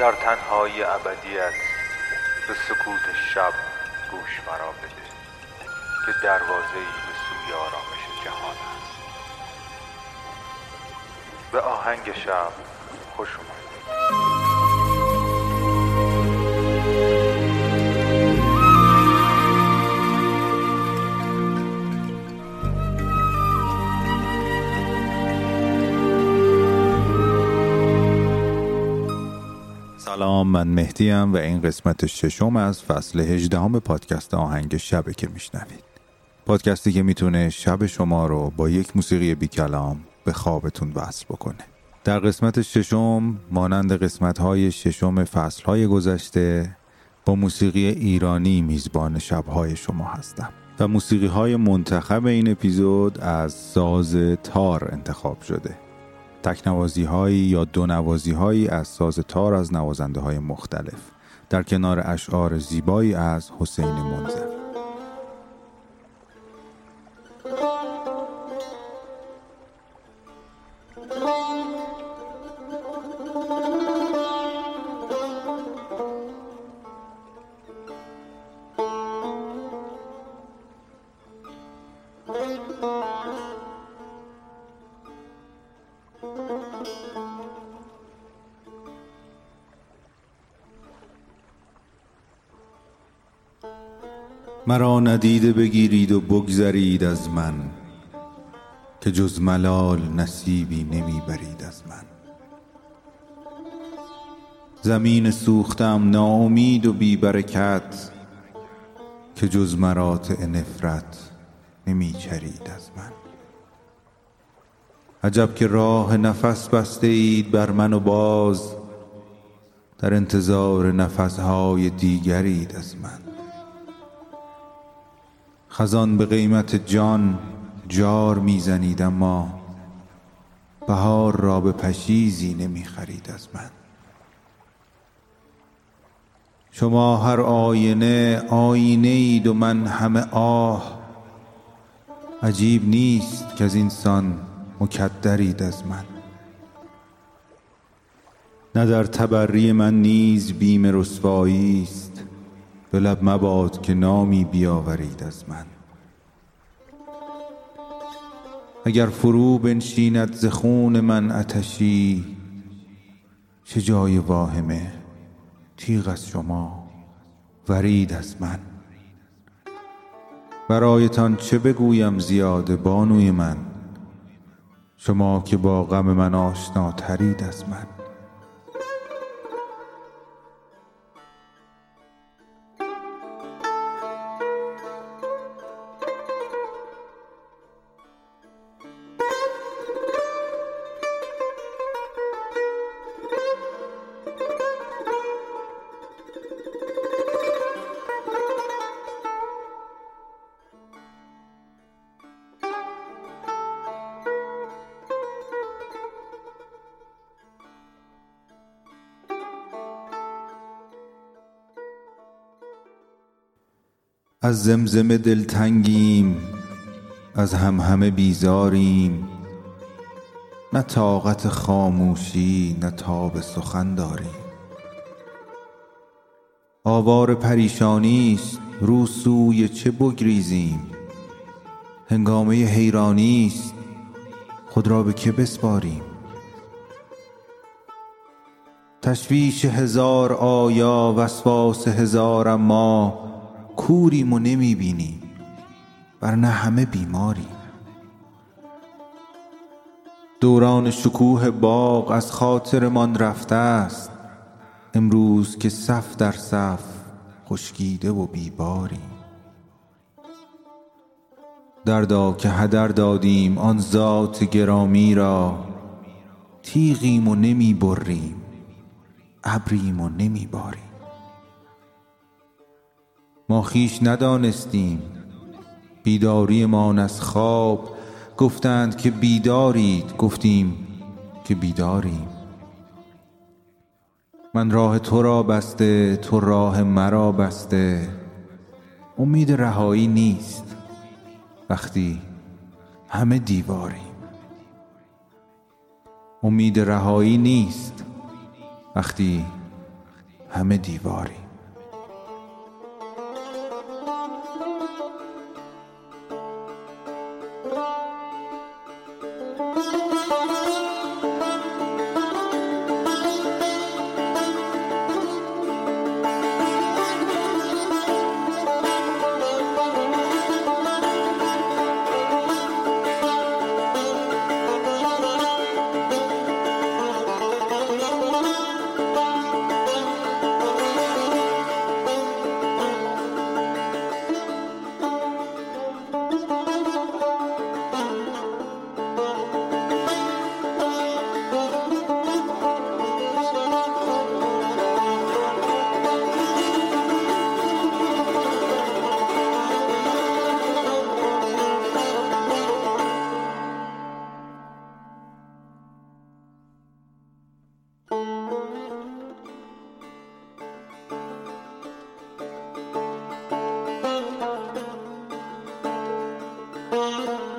در تنهای ابدیت به سکوت شب گوش مرا بده که دروازه ای به سوی آرامش جهان است. به آهنگ شب خوش سلام من مهدیم و این قسمت ششم از فصل هجدهم پادکست آهنگ شبه که میشنوید. پادکستی که می‌تونه شب شما رو با یک موسیقی بی کلام به خوابتون وصل بکنه. در قسمت ششم مانند قسمت های ششم فصل های گذشته با موسیقی ایرانی میزبان شبهای شما هستم و موسیقی های منتخب این اپیزود از ساز تار انتخاب شده. تکنوازی هایی یا دو نوازی هایی از ساز تار از نوازنده های مختلف. در کنار اشعار زیبایی از حسین منظر. مرا ندیده بگیرید و بگذرید از من که جز ملال نصیبی نمی‌برید از من. زمین سوختم ناامید و بی برکت که جز مراتع نفرت نمیچرید از من. عجب که راه نفس بسته اید بر من و باز در انتظار نفسهای دیگرید از من. خزان به قیمت جان جار می‌زنید اما بهار را به پشیزی نمی‌خرید از من. شما هر آینه آینه اید و من همه آه. عجیب نیست که از اینسان مکدرید از من. نه در تبری من نیز بیم رسوایی است. به مباد که نامی بیاورید از من. اگر فرو بنشیند ز خون من اتشی چه جای واهمه تیغ از شما ورید از من. برایتان چه بگویم زیاده بانوی من شما که با غم من آشناترید از من. از زمزمه دلتنگیم از هم همه بیزاریم. نه طاقت خاموشی نه تاب سخن داریم. آوار پریشانی است رو سوی چه بگریزیم؟ هنگامه حیرانی است خود را به که بسپاریم؟ تشویش هزار آیا وسواس هزار اما کوریم و نمی بینیم ورنه همه بیماریم دوران شکوه باغ از خاطرمان رفته است. امروز که صف در صف خشکیده و بیباریم دردا که هدر دادیم آن ذات گرامی را تیغیم و نمی بریم ابریم و نمی باریم ما خیش ندانستیم. بیداریمان از خواب گفتند که بیدارید. گفتیم که بیداریم. من راه تو را بسته تو راه مرا بسته. امید رهایی نیست. وقتی همه دیواریم. امید رهایی نیست. وقتی همه دیواری Música